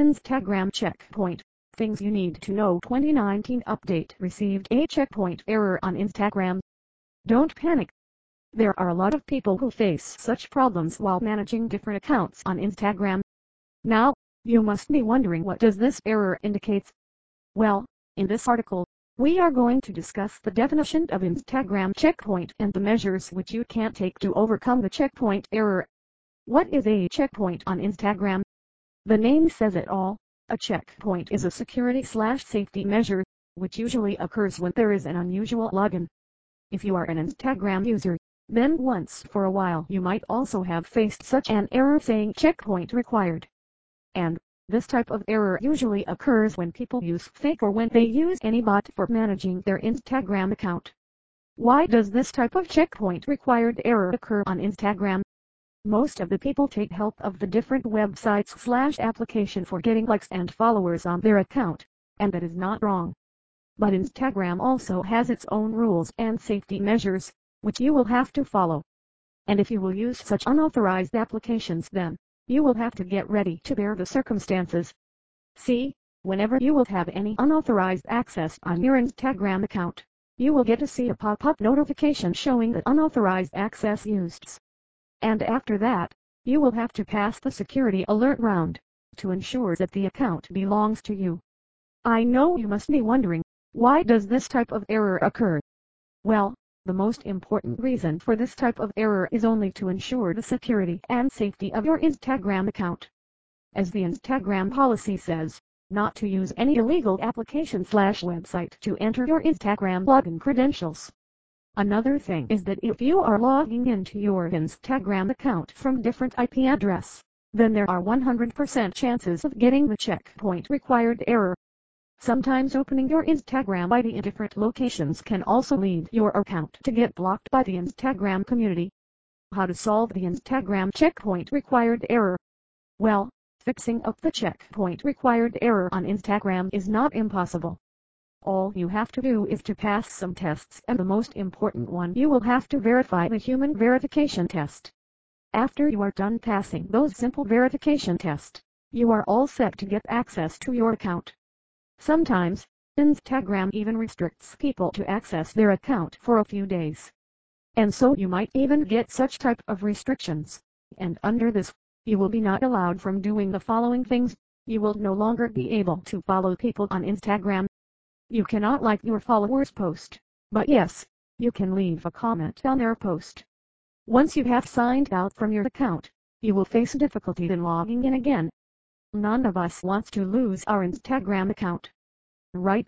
Instagram checkpoint. Things you need to know 2019 update received a checkpoint error on Instagram. Don't panic. There are a lot of people who face such problems while managing different accounts on Instagram. Now, you must be wondering what does this error indicates? Well, in this article, we are going to discuss the definition of Instagram checkpoint and the measures which you can take to overcome the checkpoint error. What is a checkpoint on Instagram? The name says it all. A checkpoint is a security slash safety measure, which usually occurs when there is an unusual login. If you are an Instagram user, then once for a while you might also have faced such an error saying checkpoint required. And, this type of error usually occurs when people use fake or when they use any bot for managing their Instagram account. Why does this type of checkpoint required error occur on Instagram? Most of the people take help of the different websites slash application for getting likes and followers on their account, and that is not wrong. But Instagram also has its own rules and safety measures, which you will have to follow. And if you will use such unauthorized applications then, you will have to get ready to bear the circumstances. See, whenever you will have any unauthorized access on your Instagram account, you will get to see a pop-up notification showing that unauthorized access used and after that, you will have to pass the security alert round, to ensure that the account belongs to you. I know you must be wondering, why does this type of error occur? Well, the most important reason for this type of error is only to ensure the security and safety of your Instagram account. As the Instagram policy says, not to use any illegal application slash website to enter your Instagram login credentials. Another thing is that if you are logging into your Instagram account from different IP address, then there are 100% chances of getting the checkpoint required error. Sometimes opening your Instagram ID in different locations can also lead your account to get blocked by the Instagram community. How to solve the Instagram checkpoint required error? Well, fixing up the checkpoint required error on Instagram is not impossible. All you have to do is to pass some tests and the most important one you will have to verify the human verification test. After you are done passing those simple verification tests, you are all set to get access to your account. Sometimes, Instagram even restricts people to access their account for a few days. And so you might even get such type of restrictions. And under this, you will be not allowed from doing the following things. You will no longer be able to follow people on Instagram, you cannot like your followers' post, but yes, you can leave a comment on their post. Once you have signed out from your account, you will face difficulty in logging in again. None of us wants to lose our Instagram account. Right?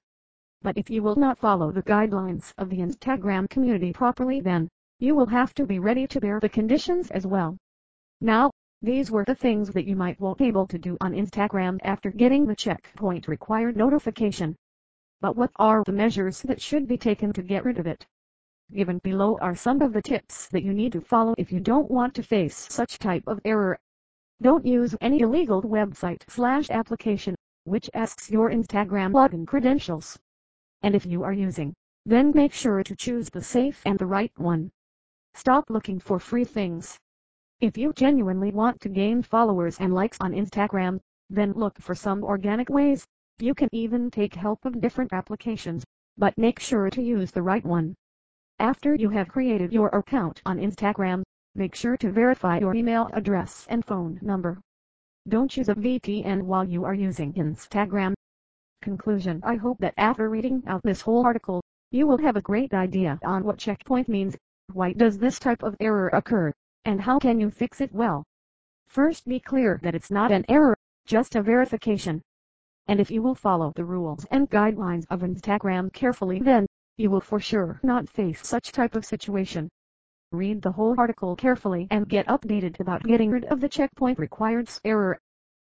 But if you will not follow the guidelines of the Instagram community properly then, you will have to be ready to bear the conditions as well. Now, these were the things that you might won't able to do on Instagram after getting the checkpoint required notification. But what are the measures that should be taken to get rid of it? Given below are some of the tips that you need to follow if you don't want to face such type of error. Don't use any illegal website slash application, which asks your Instagram login credentials. And if you are using, then make sure to choose the safe and the right one. Stop looking for free things. If you genuinely want to gain followers and likes on Instagram, then look for some organic ways you can even take help of different applications, but make sure to use the right one. After you have created your account on Instagram, make sure to verify your email address and phone number. Don't use a VPN while you are using Instagram. Conclusion I hope that after reading out this whole article, you will have a great idea on what checkpoint means, why does this type of error occur, and how can you fix it well. First be clear that it's not an error, just a verification. And if you will follow the rules and guidelines of Instagram carefully then, you will for sure not face such type of situation. Read the whole article carefully and get updated about getting rid of the checkpoint required error.